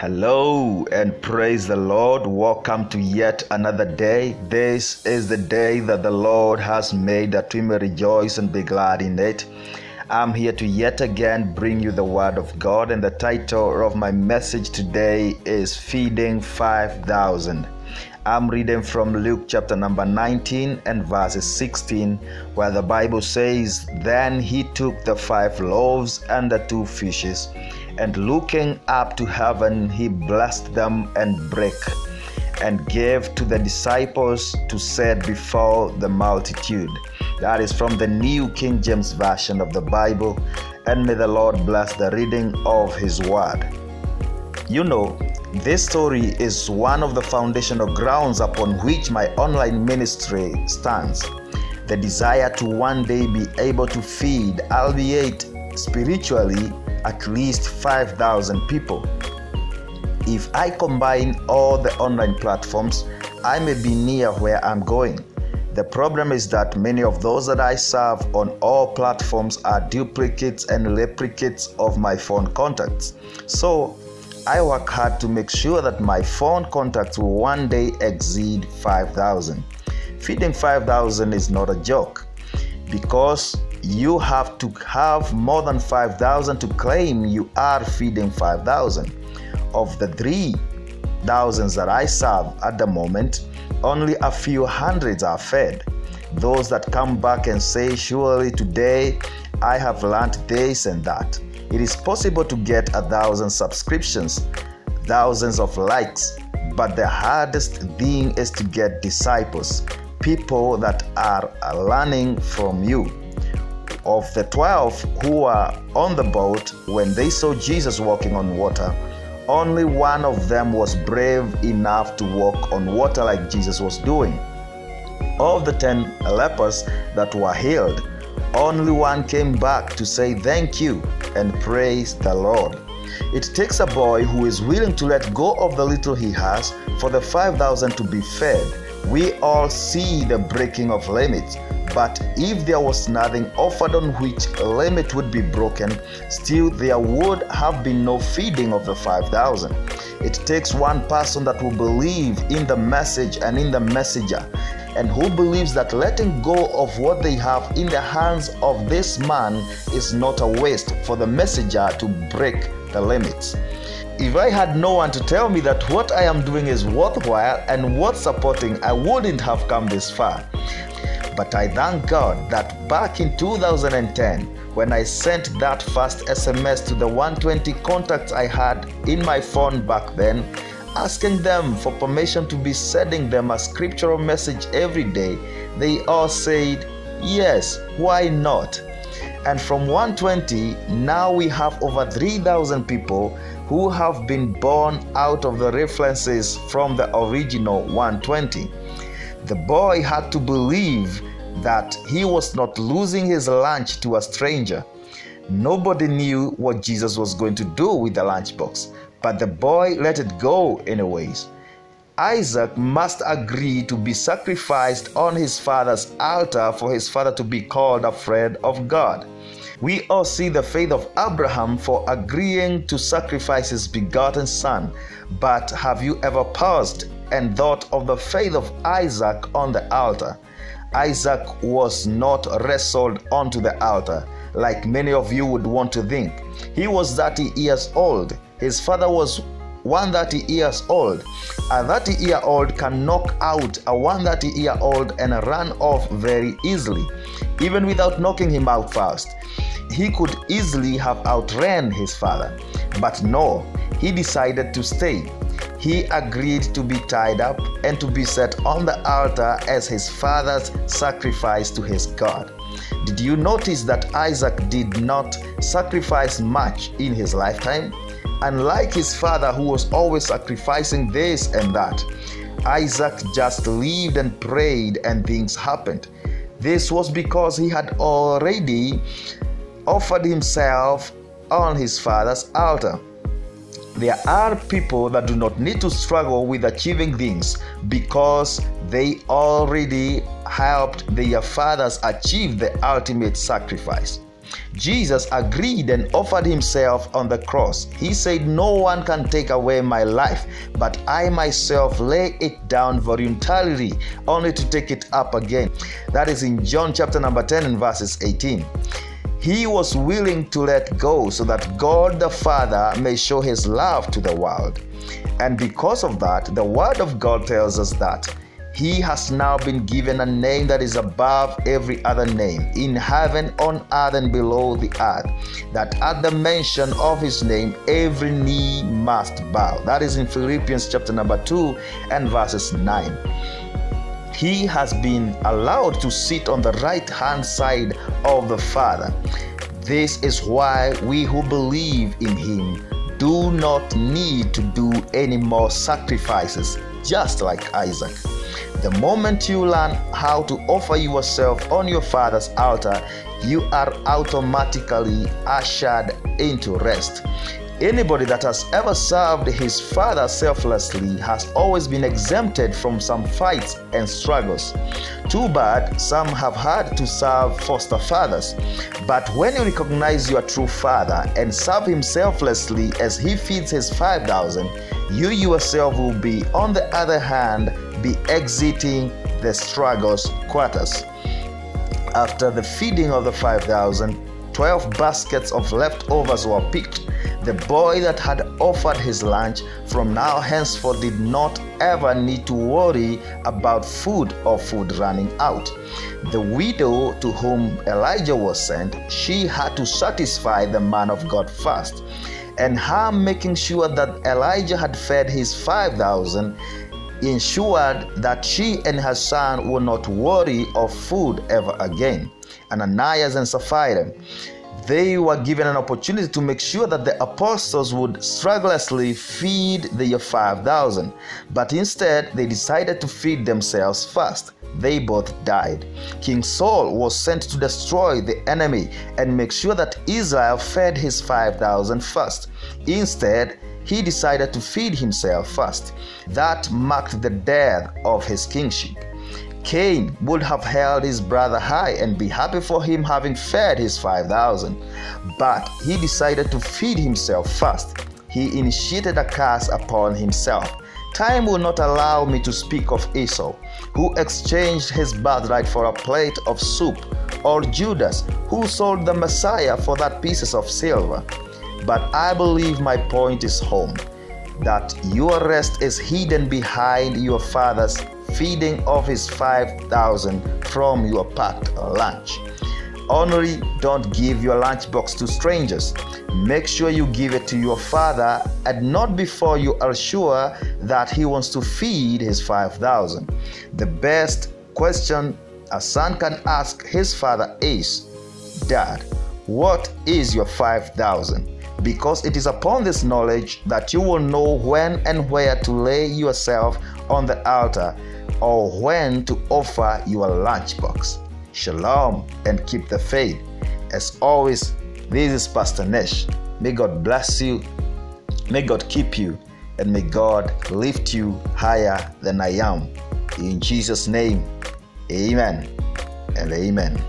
Hello and praise the Lord. Welcome to yet another day. This is the day that the Lord has made that we may rejoice and be glad in it. I'm here to yet again bring you the Word of God, and the title of my message today is Feeding 5,000. I'm reading from Luke chapter number 19 and verses 16, where the Bible says, Then he took the five loaves and the two fishes, and looking up to heaven, he blessed them and brake, and gave to the disciples to set before the multitude. That is from the New King James Version of the Bible, and may the Lord bless the reading of His Word. You know, this story is one of the foundational grounds upon which my online ministry stands. The desire to one day be able to feed, albeit spiritually, at least 5,000 people. If I combine all the online platforms, I may be near where I'm going. The problem is that many of those that I serve on all platforms are duplicates and replicates of my phone contacts. So I work hard to make sure that my phone contacts will one day exceed 5,000. Feeding 5,000 is not a joke because you have to have more than 5,000 to claim you are feeding 5,000. Of the three thousands that I serve at the moment, only a few hundreds are fed. Those that come back and say, Surely today I have learned this and that. It is possible to get a thousand subscriptions, thousands of likes, but the hardest thing is to get disciples, people that are learning from you. Of the 12 who were on the boat when they saw Jesus walking on water, only one of them was brave enough to walk on water like Jesus was doing. Of the 10 lepers that were healed, only one came back to say thank you and praise the Lord. It takes a boy who is willing to let go of the little he has for the 5,000 to be fed. We all see the breaking of limits, but if there was nothing offered on which a limit would be broken, still there would have been no feeding of the 5,000. It takes one person that will believe in the message and in the messenger and who believes that letting go of what they have in the hands of this man is not a waste for the messenger to break the limits. If I had no one to tell me that what I am doing is worthwhile and worth supporting, I wouldn't have come this far. But I thank God that back in 2010, when I sent that first SMS to the 120 contacts I had in my phone back then, asking them for permission to be sending them a scriptural message every day, they all said, Yes, why not? And from 120, now we have over 3,000 people who have been born out of the references from the original 120. The boy had to believe that he was not losing his lunch to a stranger. Nobody knew what Jesus was going to do with the lunchbox, but the boy let it go anyways. Isaac must agree to be sacrificed on his father's altar for his father to be called a friend of God. We all see the faith of Abraham for agreeing to sacrifice his begotten son, but have you ever paused and thought of the faith of Isaac on the altar? Isaac was not wrestled onto the altar like many of you would want to think. He was 30 years old. His father was 130 years old. A 30 year old can knock out a 130 year old and run off very easily, even without knocking him out first. He could easily have outran his father, but no, he decided to stay. He agreed to be tied up and to be set on the altar as his father's sacrifice to his God. Did you notice that Isaac did not sacrifice much in his lifetime? Unlike his father, who was always sacrificing this and that, Isaac just lived and prayed, and things happened. This was because he had already offered himself on his father's altar. There are people that do not need to struggle with achieving things because they already helped their fathers achieve the ultimate sacrifice. Jesus agreed and offered himself on the cross. He said, No one can take away my life, but I myself lay it down voluntarily, only to take it up again. That is in John chapter number 10 and verses 18. He was willing to let go so that God the Father may show his love to the world. And because of that, the Word of God tells us that he has now been given a name that is above every other name, in heaven, on earth, and below the earth, that at the mention of his name every knee must bow. That is in Philippians chapter number 2 and verses 9 he has been allowed to sit on the right hand side of the Father. This is why we who believe in him do not need to do any more sacrifices, just like Isaac. The moment you learn how to offer yourself on your Father's altar, you are automatically ushered into rest. Anybody that has ever served his father selflessly has always been exempted from some fights and struggles. Too bad some have had to serve foster fathers. But when you recognize your true father and serve him selflessly as he feeds his 5,000, you yourself will be, on the other hand, be exiting the struggles quarters. After the feeding of the 5,000, 12 baskets of leftovers were picked the boy that had offered his lunch from now henceforth did not ever need to worry about food or food running out. The widow to whom Elijah was sent, she had to satisfy the man of God first. And her making sure that Elijah had fed his 5,000 ensured that she and her son would not worry of food ever again. Ananias and Sapphira they were given an opportunity to make sure that the apostles would strugglously feed the 5,000, but instead they decided to feed themselves first. They both died. King Saul was sent to destroy the enemy and make sure that Israel fed his 5,000 first. Instead, he decided to feed himself first. That marked the death of his kingship. Cain would have held his brother high and be happy for him having fed his 5,000. But he decided to feed himself first. He initiated a curse upon himself. Time will not allow me to speak of Esau, who exchanged his birthright for a plate of soup, or Judas, who sold the Messiah for that pieces of silver. But I believe my point is home that your rest is hidden behind your father's feeding of his 5,000 from your packed lunch. Only don't give your lunchbox to strangers. Make sure you give it to your father and not before you are sure that he wants to feed his 5,000. The best question a son can ask his father is Dad, what is your 5,000? Because it is upon this knowledge that you will know when and where to lay yourself on the altar or when to offer your lunchbox. Shalom and keep the faith. As always, this is Pastor Nesh. May God bless you, may God keep you, and may God lift you higher than I am. In Jesus' name, amen and amen.